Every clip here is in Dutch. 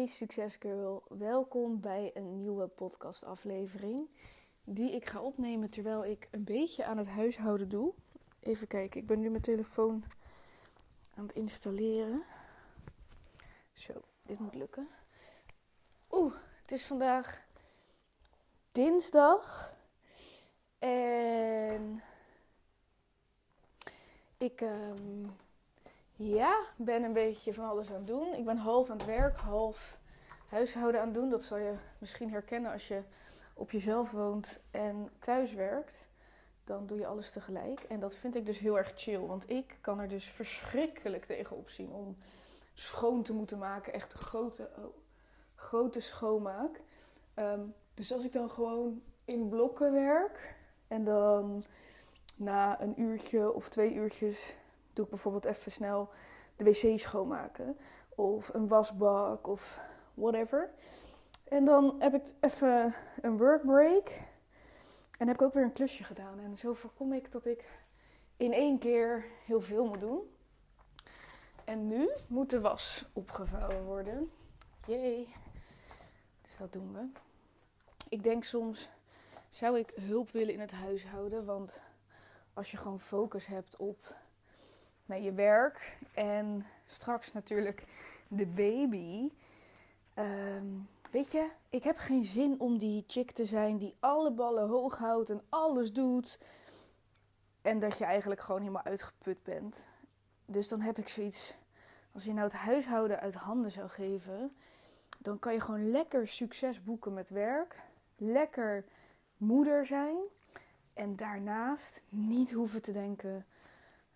Hey succesgirl, welkom bij een nieuwe podcastaflevering die ik ga opnemen terwijl ik een beetje aan het huishouden doe. Even kijken, ik ben nu mijn telefoon aan het installeren. Zo, dit moet lukken. Oeh, het is vandaag dinsdag en ik ehm, ja, ben een beetje van alles aan het doen. Ik ben half aan het werk, half huishouden aan het doen. Dat zal je misschien herkennen als je op jezelf woont en thuis werkt. Dan doe je alles tegelijk. En dat vind ik dus heel erg chill. Want ik kan er dus verschrikkelijk tegenop zien om schoon te moeten maken. Echt grote, oh, grote schoonmaak. Ehm, dus als ik dan gewoon in blokken werk en dan na een uurtje of twee uurtjes doe ik bijvoorbeeld even snel de wc schoonmaken. Of een wasbak of whatever. En dan heb ik even een workbreak. En heb ik ook weer een klusje gedaan. En zo voorkom ik dat ik in één keer heel veel moet doen. En nu moet de was opgevouwen worden. Jee. Dus dat doen we. Ik denk soms, zou ik hulp willen in het huishouden? Want als je gewoon focus hebt op naar je werk en straks natuurlijk de baby. Ehm, weet je, ik heb geen zin om die chick te zijn die alle ballen hoog houdt en alles doet. En dat je eigenlijk gewoon helemaal uitgeput bent. Dus dan heb ik zoiets. Als je nou het huishouden uit handen zou geven, dan kan je gewoon lekker succes boeken met werk. Lekker moeder zijn. En daarnaast niet hoeven te denken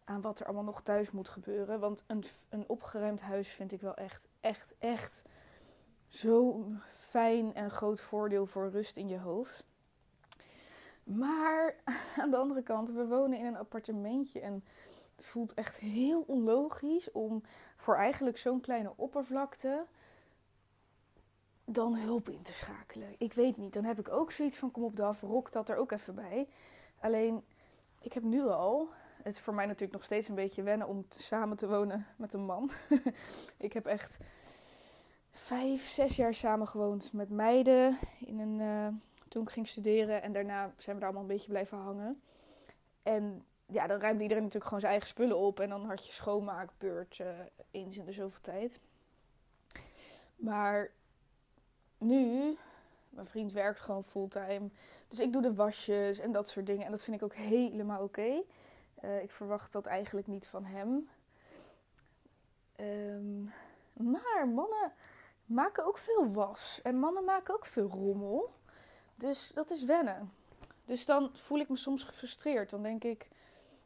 aan wat er allemaal nog thuis moet gebeuren. Want een, een opgeruimd huis vind ik wel echt, echt, echt zo'n fijn en groot voordeel voor rust in je hoofd. Maar aan de andere kant, we wonen in een appartementje en het voelt echt heel onlogisch om voor eigenlijk zo'n kleine oppervlakte dan hulp in te schakelen. Ik weet niet, dan heb ik ook zoiets van kom op de af, rok dat er ook even bij. Alleen, ik heb nu al het is voor mij natuurlijk nog steeds een beetje wennen om samen te wonen met een man. ik heb echt vijf, zes jaar samen gewoond met meiden in een, uh, toen ik ging studeren. En daarna zijn we daar allemaal een beetje blijven hangen. En ja, dan ruimde iedereen natuurlijk gewoon zijn eigen spullen op. En dan had je schoonmaakbeurt uh, eens in de zoveel tijd. Maar nu, mijn vriend werkt gewoon fulltime. Dus ik doe de wasjes en dat soort dingen. En dat vind ik ook helemaal oké. Uh, ik verwacht dat eigenlijk niet van hem. Um, maar mannen maken ook veel was. En mannen maken ook veel rommel. Dus dat is wennen. Dus dan voel ik me soms gefrustreerd. Dan denk ik,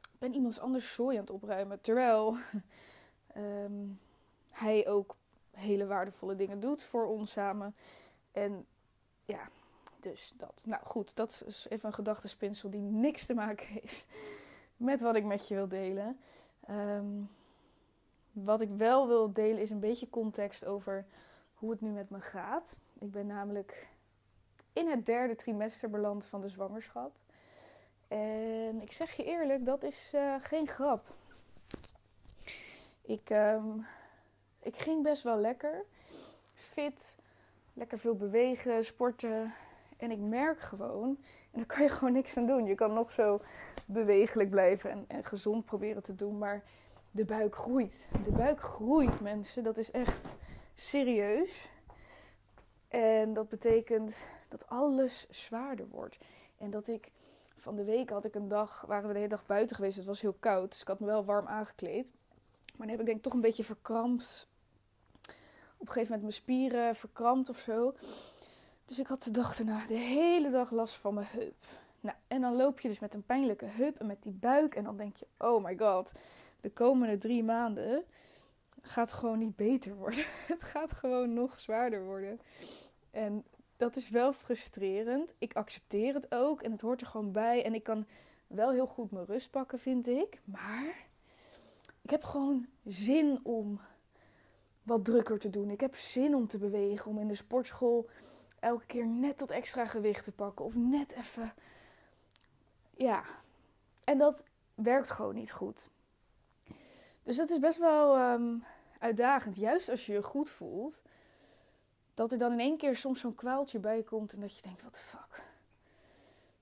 ik ben iemand anders zooi aan het opruimen. Terwijl um, hij ook hele waardevolle dingen doet voor ons samen. En ja, dus dat. Nou goed, dat is even een gedachtespinsel die niks te maken heeft met wat ik met je wil delen. Ehm, wat ik wel wil delen is een beetje context over hoe het nu met me gaat. Ik ben namelijk in het derde trimester beland van de zwangerschap. En ik zeg je eerlijk, dat is uh, geen grap. Ik, um, ik ging best wel lekker. Fit, lekker veel bewegen, sporten. En ik merk gewoon, daar kan je gewoon niks aan doen. Je kan nog zo bewegelijk blijven en, gezond proberen te doen, maar de buik groeit. De buik groeit, mensen. Dat is echt serieus. En dat betekent dat alles zwaarder wordt. En dat ik van de week had ik een dag, waren we de hele dag buiten geweest. Het was heel koud, dus ik had me wel warm aangekleed. Maar dan heb ik denk ik toch een beetje verkrampt. Op een gegeven moment mijn spieren verkrampt of zo. Dus ik had de dag daarna de hele dag last van mijn heup. Nou, en dan loop je dus met een pijnlijke heup en met die buik. En dan denk je, oh my god, de komende drie maanden gaat gewoon niet beter worden. Het gaat gewoon nog zwaarder worden. En dat is wel frustrerend. Ik accepteer het ook en het hoort er gewoon bij. En ik kan wel heel goed mijn rust pakken, vind ik. Maar ik heb gewoon zin om wat drukker te doen. Ik heb zin om te bewegen, om in de sportschool elke keer net dat extra gewicht te pakken. Of net even. Ja. En dat werkt gewoon niet goed. Dus dat is best wel um, uitdagend. Juist als je je goed voelt. dat er dan in één keer soms zo'n kwaaltje bij komt en dat je denkt, wat de fuck.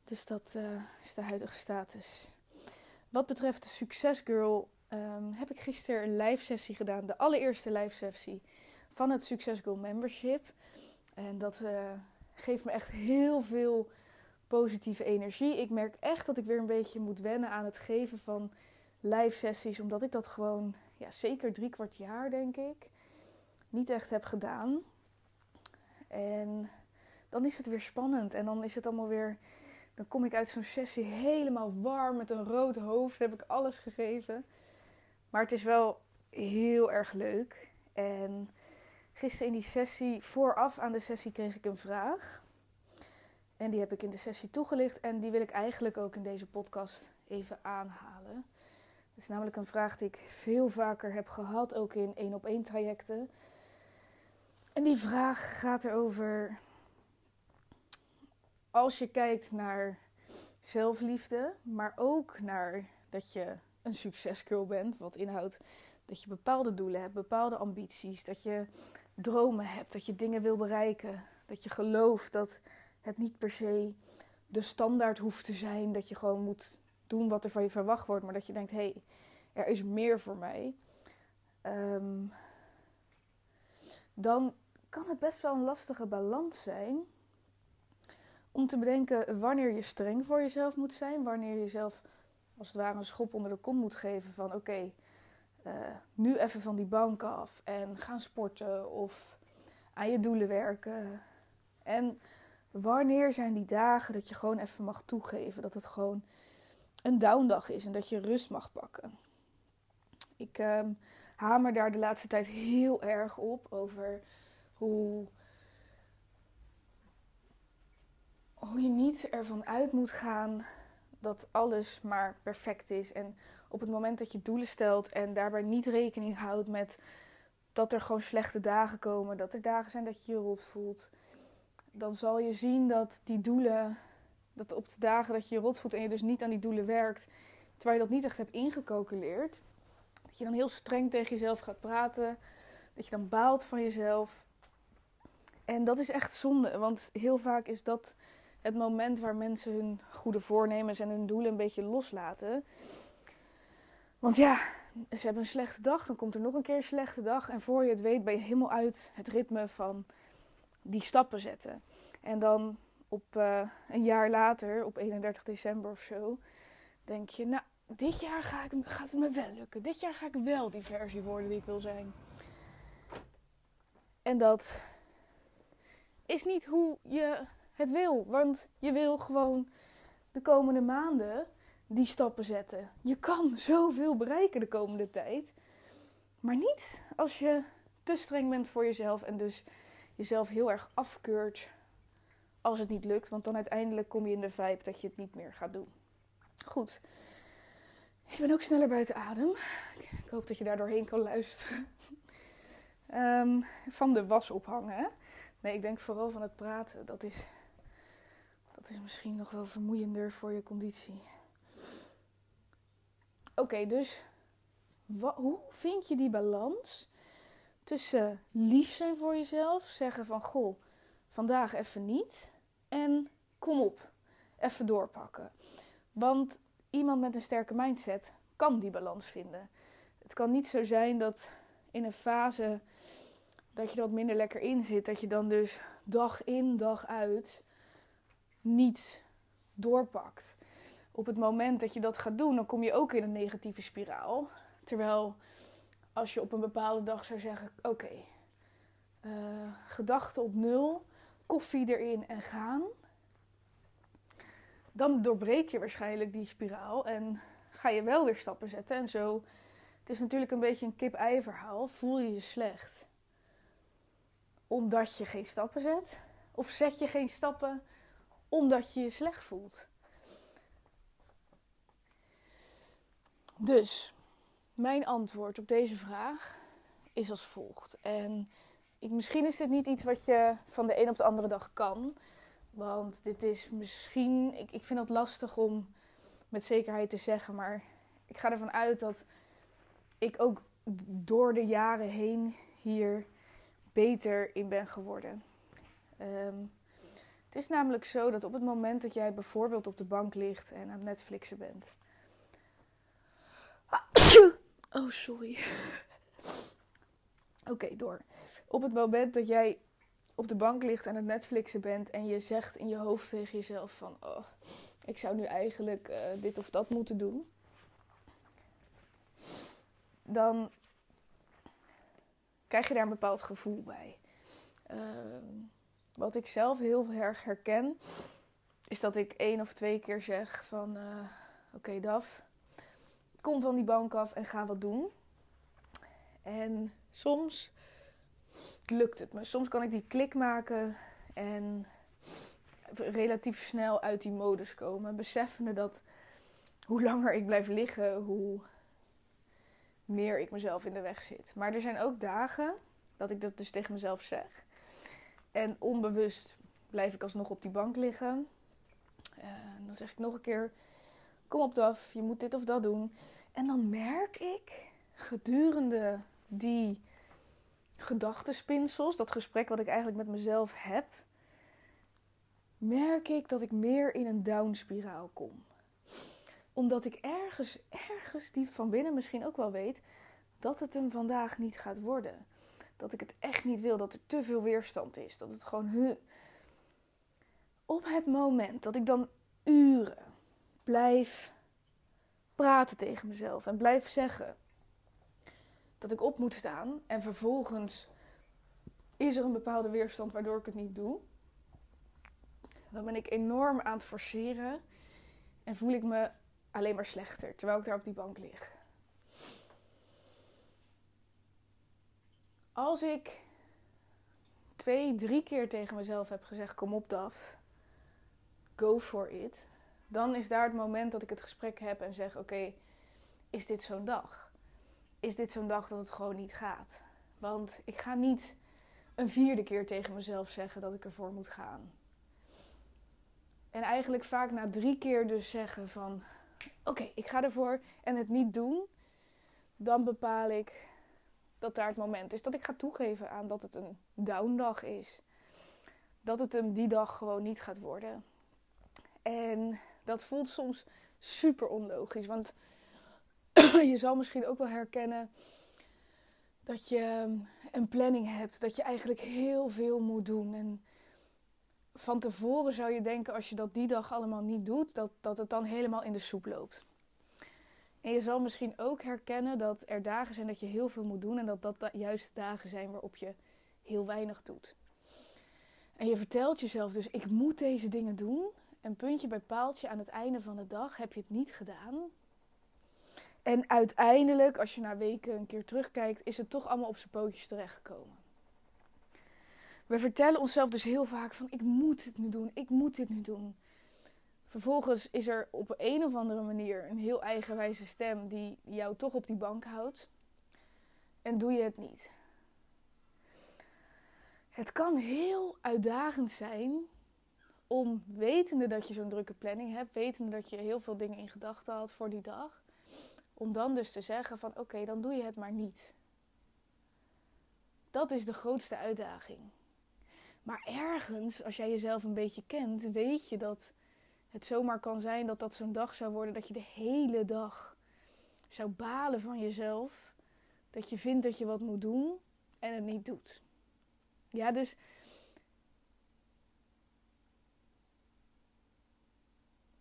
Dus dat uh, is de huidige status. Wat betreft de Success Girl um, heb ik gisteren een live sessie gedaan. De allereerste live sessie van het Success Girl Membership. En dat uh, geeft me echt heel veel positieve energie. Ik merk echt dat ik weer een beetje moet wennen aan het geven van live sessies. Omdat ik dat gewoon, ja, zeker drie kwart jaar denk ik, niet echt heb gedaan. En dan is het weer spannend. En dan is het allemaal weer. Dan kom ik uit zo'n sessie helemaal warm met een rood hoofd. Heb ik alles gegeven. Maar het is wel heel erg leuk. En gisteren in die sessie, vooraf aan de sessie, kreeg ik een vraag. En die heb ik in de sessie toegelicht. En die wil ik eigenlijk ook in deze podcast even aanhalen. Het is namelijk een vraag die ik veel vaker heb gehad, ook in één op één trajecten. En die vraag gaat erover. Als je kijkt naar zelfliefde, maar ook naar dat je een succesgirl bent, wat inhoudt dat je bepaalde doelen hebt, bepaalde ambities, dat je dromen hebt, dat je dingen wil bereiken, dat je gelooft dat het niet per se de standaard hoeft te zijn, dat je gewoon moet doen wat er van je verwacht wordt, maar dat je denkt: hé, hey, er is meer voor mij. Um, dan kan het best wel een lastige balans zijn om te bedenken wanneer je streng voor jezelf moet zijn, wanneer je jezelf als het ware een schop onder de kont moet geven van oké, eh, nu even van die bank af en gaan sporten of aan je doelen werken. En wanneer zijn die dagen dat je gewoon even mag toegeven dat het gewoon een downdag is en dat je rust mag pakken. Ik uh, hamer daar de laatste tijd heel erg op over hoe, hoe je niet ervan uit moet gaan dat alles maar perfect is. En op het moment dat je doelen stelt en daarbij niet rekening houdt met dat er gewoon slechte dagen komen, dat er dagen zijn dat je je rot voelt, dan zal je zien dat die doelen, dat op de dagen dat je je rot voelt en je dus niet aan die doelen werkt, terwijl je dat niet echt hebt ingecalculeerd, dat je dan heel streng tegen jezelf gaat praten, dat je dan baalt van jezelf. En dat is echt zonde, want heel vaak is dat het moment waar mensen hun goede voornemens en hun doelen een beetje loslaten. Want ja, ze hebben een slechte dag, dan komt er nog een keer een slechte dag. En voor je het weet ben je helemaal uit het ritme van die stappen zetten. En dan op uh, een jaar later, op 31 december of zo, denk je, nou, dit jaar ga ik, gaat het me wel lukken. Dit jaar ga ik wel die versie worden die ik wil zijn. En dat is niet hoe je het wil. Want je wil gewoon de komende maanden die stappen zetten. Je kan zoveel bereiken de komende tijd. Maar niet als je te streng bent voor jezelf en dus jezelf heel erg afkeurt als het niet lukt. Want dan uiteindelijk kom je in de vibe dat je het niet meer gaat doen. Goed. Ik ben ook sneller buiten adem. Ik hoop dat je daar doorheen kan luisteren. Um, van de was ophangen. Nee, ik denk vooral van het praten. Dat is dat is misschien nog wel vermoeiender voor je conditie. Oké, dus hoe vind je die balans tussen lief zijn voor jezelf, zeggen van goh, vandaag even niet en kom op, even doorpakken. Want iemand met een sterke mindset kan die balans vinden. Het kan niet zo zijn dat in een fase dat je er wat minder lekker in zit, dat je dan dus dag in dag uit niet doorpakt. Op het moment dat je dat gaat doen, dan kom je ook in een negatieve spiraal. Terwijl als je op een bepaalde dag zou zeggen: Oké, uh, gedachten op nul, koffie erin en gaan. Dan doorbreek je waarschijnlijk die spiraal en ga je wel weer stappen zetten. En zo, het is natuurlijk een beetje een kip-ei verhaal. Voel je je slecht omdat je geen stappen zet? Of zet je geen stappen omdat je je slecht voelt. Dus, mijn antwoord op deze vraag is als volgt. En ik, misschien is dit niet iets wat je van de een op de andere dag kan. Want dit is misschien, ik, ik vind het lastig om met zekerheid te zeggen. Maar ik ga ervan uit dat ik ook door de jaren heen hier beter in ben geworden. Ehm, het is namelijk zo dat op het moment dat jij bijvoorbeeld op de bank ligt en aan Netflixen bent. Oh, sorry. Oké, door. Op het moment dat jij op de bank ligt en het Netflixen bent en je zegt in je hoofd tegen jezelf van, oh, ik zou nu eigenlijk uh, dit of dat moeten doen, dan krijg je daar een bepaald gevoel bij. Uh, wat ik zelf heel erg herken, is dat ik één of twee keer zeg van, uh, oké Daf, kom van die bank af en ga wat doen. En soms lukt het me. Soms kan ik die klik maken en relatief snel uit die modus komen. Beseffende dat hoe langer ik blijf liggen, hoe meer ik mezelf in de weg zit. Maar er zijn ook dagen dat ik dat dus tegen mezelf zeg. En onbewust blijf ik alsnog op die bank liggen. En dan zeg ik nog een keer: Kom op, Daf, je moet dit of dat doen. En dan merk ik gedurende die gedachtenspinsels, dat gesprek wat ik eigenlijk met mezelf heb, merk ik dat ik meer in een downspiraal kom. Omdat ik ergens, ergens diep van binnen misschien ook wel weet dat het hem vandaag niet gaat worden. Dat ik het echt niet wil, dat er te veel weerstand is. Dat het gewoon. Op het moment dat ik dan uren blijf praten tegen mezelf en blijf zeggen dat ik op moet staan en vervolgens is er een bepaalde weerstand waardoor ik het niet doe, dan ben ik enorm aan het forceren en voel ik me alleen maar slechter terwijl ik daar op die bank lig. Als ik twee, drie keer tegen mezelf heb gezegd: Kom op, Daf, go for it. Dan is daar het moment dat ik het gesprek heb en zeg: Oké, is dit zo'n dag? Is dit zo'n dag dat het gewoon niet gaat? Want ik ga niet een vierde keer tegen mezelf zeggen dat ik ervoor moet gaan. En eigenlijk vaak na drie keer dus zeggen van oké, ik ga ervoor en het niet doen. Dan bepaal ik dat daar het moment is dat ik ga toegeven aan dat het een downdag is. Dat het hem die dag gewoon niet gaat worden. En dat voelt soms super onlogisch. Want je zal misschien ook wel herkennen dat je een planning hebt. Dat je eigenlijk heel veel moet doen. En van tevoren zou je denken, als je dat die dag allemaal niet doet, dat, dat het dan helemaal in de soep loopt. En je zal misschien ook herkennen dat er dagen zijn dat je heel veel moet doen en dat dat juist dagen zijn waarop je heel weinig doet. En je vertelt jezelf dus, ik moet deze dingen doen. En puntje bij paaltje aan het einde van de dag heb je het niet gedaan. En uiteindelijk, als je na weken een keer terugkijkt, is het toch allemaal op zijn pootjes terechtgekomen. We vertellen onszelf dus heel vaak van ik moet het nu doen, ik moet dit nu doen. Vervolgens is er op een of andere manier een heel eigenwijze stem die jou toch op die bank houdt. En doe je het niet. Het kan heel uitdagend zijn om wetende dat je zo'n drukke planning hebt, wetende dat je heel veel dingen in gedachten had voor die dag, om dan dus te zeggen van oké, dan doe je het maar niet. Dat is de grootste uitdaging. Maar ergens, als jij jezelf een beetje kent, weet je dat het zomaar kan zijn dat dat zo'n dag zou worden dat je de hele dag zou balen van jezelf. Dat je vindt dat je wat moet doen en het niet doet. Ja, dus.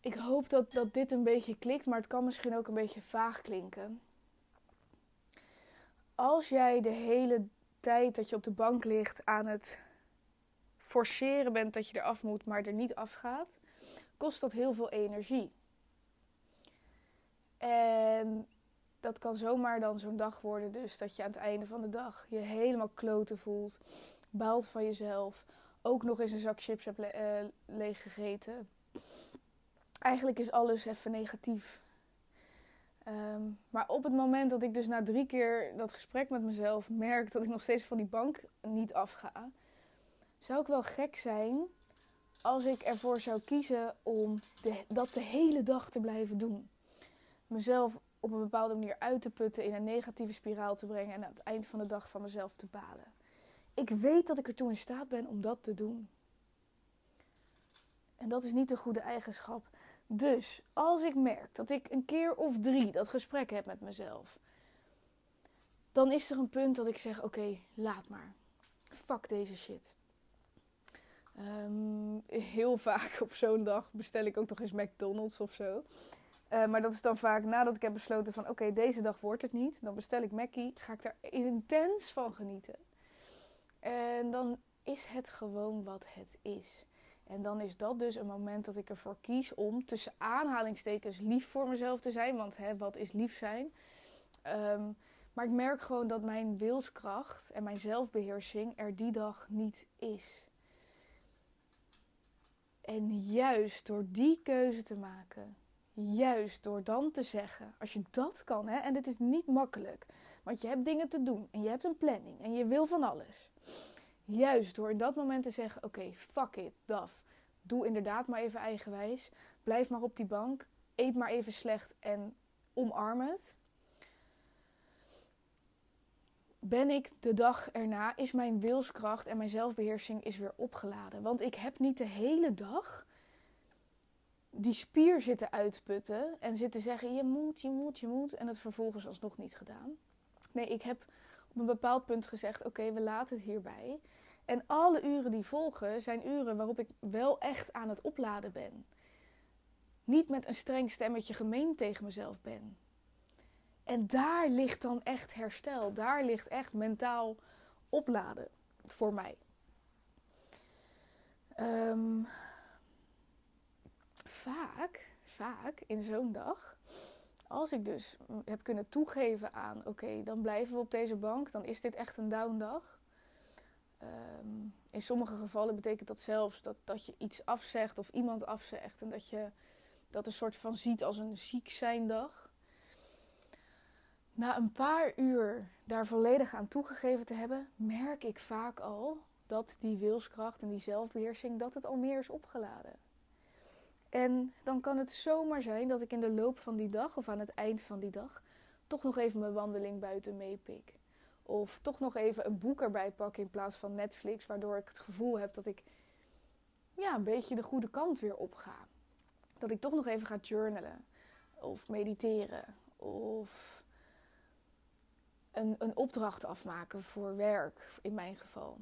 Ik hoop dat, dat dit een beetje klikt, maar het kan misschien ook een beetje vaag klinken. Als jij de hele tijd dat je op de bank ligt aan het forceren bent dat je eraf moet, maar er niet afgaat, kost dat heel veel energie. En dat kan zomaar dan zo'n dag worden, dus dat je aan het einde van de dag je helemaal kloten voelt, baalt van jezelf, ook nog eens een zak chips hebt le uh, leeggegeten. Eigenlijk is alles even negatief. Um, maar op het moment dat ik dus na drie keer dat gesprek met mezelf merk dat ik nog steeds van die bank niet afga, zou ik wel gek zijn als ik ervoor zou kiezen om de, dat de hele dag te blijven doen. Mezelf op een bepaalde manier uit te putten, in een negatieve spiraal te brengen en aan het eind van de dag van mezelf te balen. Ik weet dat ik ertoe in staat ben om dat te doen. En dat is niet een goede eigenschap. Dus als ik merk dat ik een keer of drie dat gesprek heb met mezelf, dan is er een punt dat ik zeg: Oké, laat maar. Fuck deze shit. Ehm, heel vaak op zo'n dag bestel ik ook nog eens McDonald's of zo. Uh, maar dat is dan vaak nadat ik heb besloten van oké, deze dag wordt het niet. Dan bestel ik Mackie, ga ik daar intens van genieten. En dan is het gewoon wat het is. En dan is dat dus een moment dat ik ervoor kies om tussen aanhalingstekens lief voor mezelf te zijn. Want hè, wat is lief zijn? Um, maar ik merk gewoon dat mijn wilskracht en mijn zelfbeheersing er die dag niet is. En juist door die keuze te maken, juist door dan te zeggen, als je dat kan, hè, en dit is niet makkelijk, want je hebt dingen te doen en je hebt een planning en je wil van alles. Juist door in dat moment te zeggen: Oké, fuck it, daf. Doe inderdaad maar even eigenwijs. Blijf maar op die bank. Eet maar even slecht en omarm het. Ben ik de dag erna, is mijn wilskracht en mijn zelfbeheersing is weer opgeladen. Want ik heb niet de hele dag die spier zitten uitputten en zitten zeggen: je moet, je moet, je moet. En het vervolgens alsnog niet gedaan. Nee, ik heb op een bepaald punt gezegd: oké, we laten het hierbij. En alle uren die volgen zijn uren waarop ik wel echt aan het opladen ben. Niet met een streng stemmetje gemeen tegen mezelf ben. En daar ligt dan echt herstel. Daar ligt echt mentaal opladen voor mij. Ehm, vaak, vaak in zo'n dag, als ik dus heb kunnen toegeven aan: oké, dan blijven we op deze bank, dan is dit echt een downdag. Um, in sommige gevallen betekent dat zelfs dat, dat je iets afzegt of iemand afzegt en dat je dat een soort van ziet als een ziek zijn dag. Na een paar uur daar volledig aan toegegeven te hebben, merk ik vaak al dat die wilskracht en die zelfbeheersing, dat het al meer is opgeladen. En dan kan het zomaar zijn dat ik in de loop van die dag of aan het eind van die dag toch nog even mijn wandeling buiten meepik. Of toch nog even een boek erbij pakken in plaats van Netflix, waardoor ik het gevoel heb dat ik ja, een beetje de goede kant weer opga. Dat ik toch nog even ga journalen of mediteren of een, een opdracht afmaken voor werk, in mijn geval.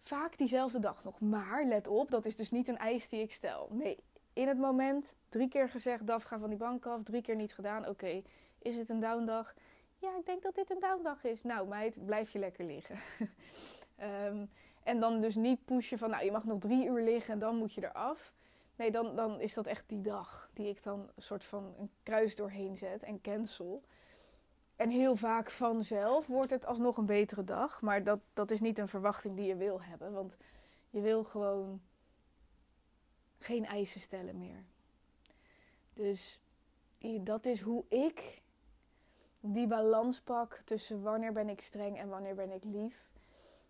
Vaak diezelfde dag nog. Maar let op, dat is dus niet een eis die ik stel. Nee, in het moment drie keer gezegd, Daf, ga van die bank af. Drie keer niet gedaan. Oké, is het een downdag? Ja, ik denk dat dit een downdag is. Nou meid, blijf je lekker liggen. Ehm, en dan dus niet pushen van, nou je mag nog drie uur liggen en dan moet je eraf. Nee, dan, dan is dat echt die dag die ik dan een soort van een kruis doorheen zet en cancel. En heel vaak vanzelf wordt het alsnog een betere dag. Maar dat, dat is niet een verwachting die je wil hebben. Want je wil gewoon geen eisen stellen meer. Dus dat is hoe ik die balans pak tussen wanneer ben ik streng en wanneer ben ik lief.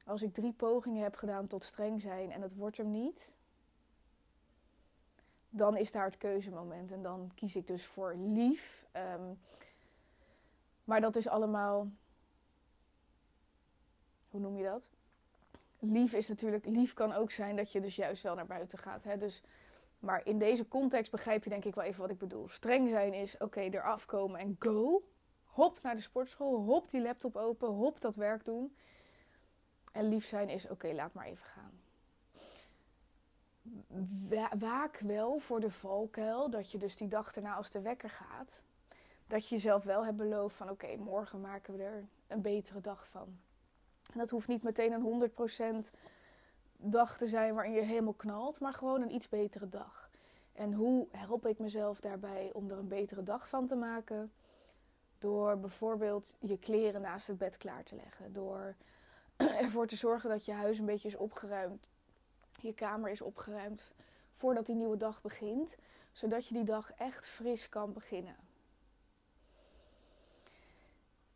Als ik drie pogingen heb gedaan tot streng zijn en het wordt er niet, dan is daar het keuzemoment. En dan kies ik dus voor lief. Ehm, maar dat is allemaal. Hoe noem je dat? Lief is natuurlijk. Lief kan ook zijn dat je dus juist wel naar buiten gaat. Hè? Dus, maar in deze context begrijp je denk ik wel even wat ik bedoel. Streng zijn is oké, okay, eraf komen en go. Hop naar de sportschool. Hop die laptop open. Hop dat werk doen. En lief zijn is oké, laat maar even gaan. Waak wel voor de valkuil dat je dus die dag erna als de wekker gaat dat je jezelf wel hebt beloofd van oké, morgen maken we er een betere dag van. En dat hoeft niet meteen een 100% dag te zijn waarin je helemaal knalt, maar gewoon een iets betere dag. En hoe help ik mezelf daarbij om er een betere dag van te maken? Door bijvoorbeeld je kleren naast het bed klaar te leggen. Door ervoor te zorgen dat je huis een beetje is opgeruimd. Je kamer is opgeruimd voordat die nieuwe dag begint. Zodat je die dag echt fris kan beginnen.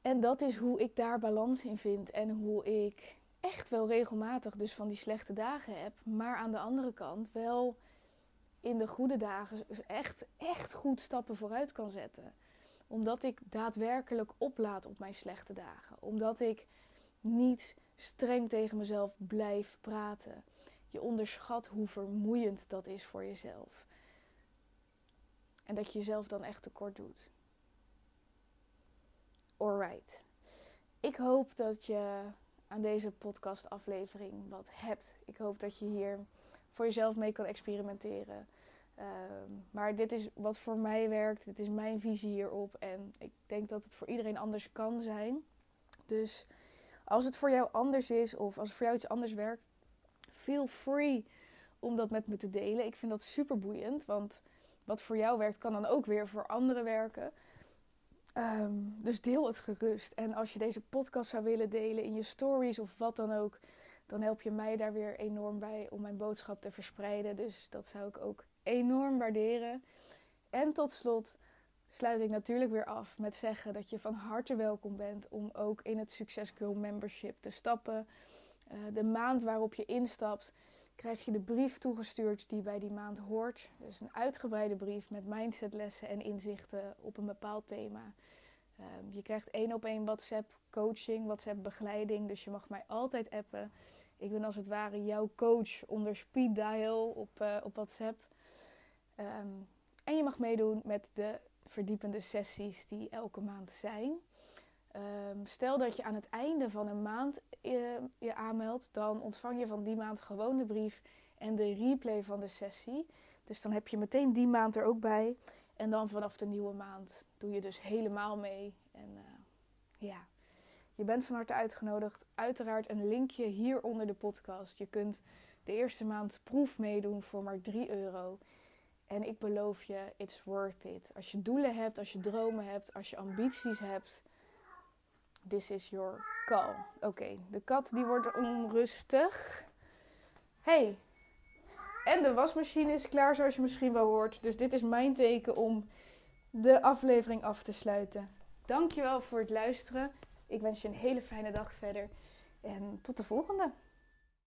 En dat is hoe ik daar balans in vind en hoe ik echt wel regelmatig dus van die slechte dagen heb, maar aan de andere kant wel in de goede dagen echt, echt goed stappen vooruit kan zetten. Omdat ik daadwerkelijk oplaad op mijn slechte dagen. Omdat ik niet streng tegen mezelf blijf praten. je onderschat hoe vermoeiend dat is voor jezelf. En dat je jezelf dan echt tekort doet. Alright. Ik hoop dat je aan deze podcastaflevering wat hebt. Ik hoop dat je hier voor jezelf mee kan experimenteren. Ehm, maar dit is wat voor mij werkt. Dit is mijn visie hierop. En ik denk dat het voor iedereen anders kan zijn. Dus als het voor jou anders is of als het voor jou iets anders werkt, feel free om dat met me te delen. Ik vind dat super boeiend. Want wat voor jou werkt, kan dan ook weer voor anderen werken. Ehm, dus deel het gerust. En als je deze podcast zou willen delen in je stories of wat dan ook, dan help je mij daar weer enorm bij om mijn boodschap te verspreiden. Dus dat zou ik ook enorm waarderen. En tot slot sluit ik natuurlijk weer af met zeggen dat je van harte welkom bent om ook in het Success Girl Membership te stappen. Uh, de maand waarop je instapt, krijg je de brief toegestuurd die bij die maand hoort. Dus een uitgebreide brief met mindsetlessen en inzichten op een bepaald thema. Um, je krijgt één op één WhatsApp coaching, WhatsApp begeleiding. Dus je mag mij altijd appen. Ik ben als het ware jouw coach onder speed dial op, uh, op WhatsApp. Um, en je mag meedoen met de verdiepende sessies die elke maand zijn. Um, stel dat je aan het einde van een maand je, eh, je aanmeldt, dan ontvang je van die maand gewoon de brief en de replay van de sessie. Dus dan heb je meteen die maand er ook bij. En dan vanaf de nieuwe maand doe je dus helemaal mee. En uh, ja, je bent van harte uitgenodigd. Uiteraard een linkje hier onder de podcast. Je kunt de eerste maand proef meedoen voor maar 3 euro. En ik beloof je, it's worth it. Als je doelen hebt, als je dromen hebt, als je ambities hebt, this is your call. Oké, de kat die wordt onrustig. hey, en de wasmachine is klaar zoals je misschien wel hoort. Dus dit is mijn teken om de aflevering af te sluiten. Dankjewel voor het luisteren. Ik wens je een hele fijne dag verder. En tot de volgende.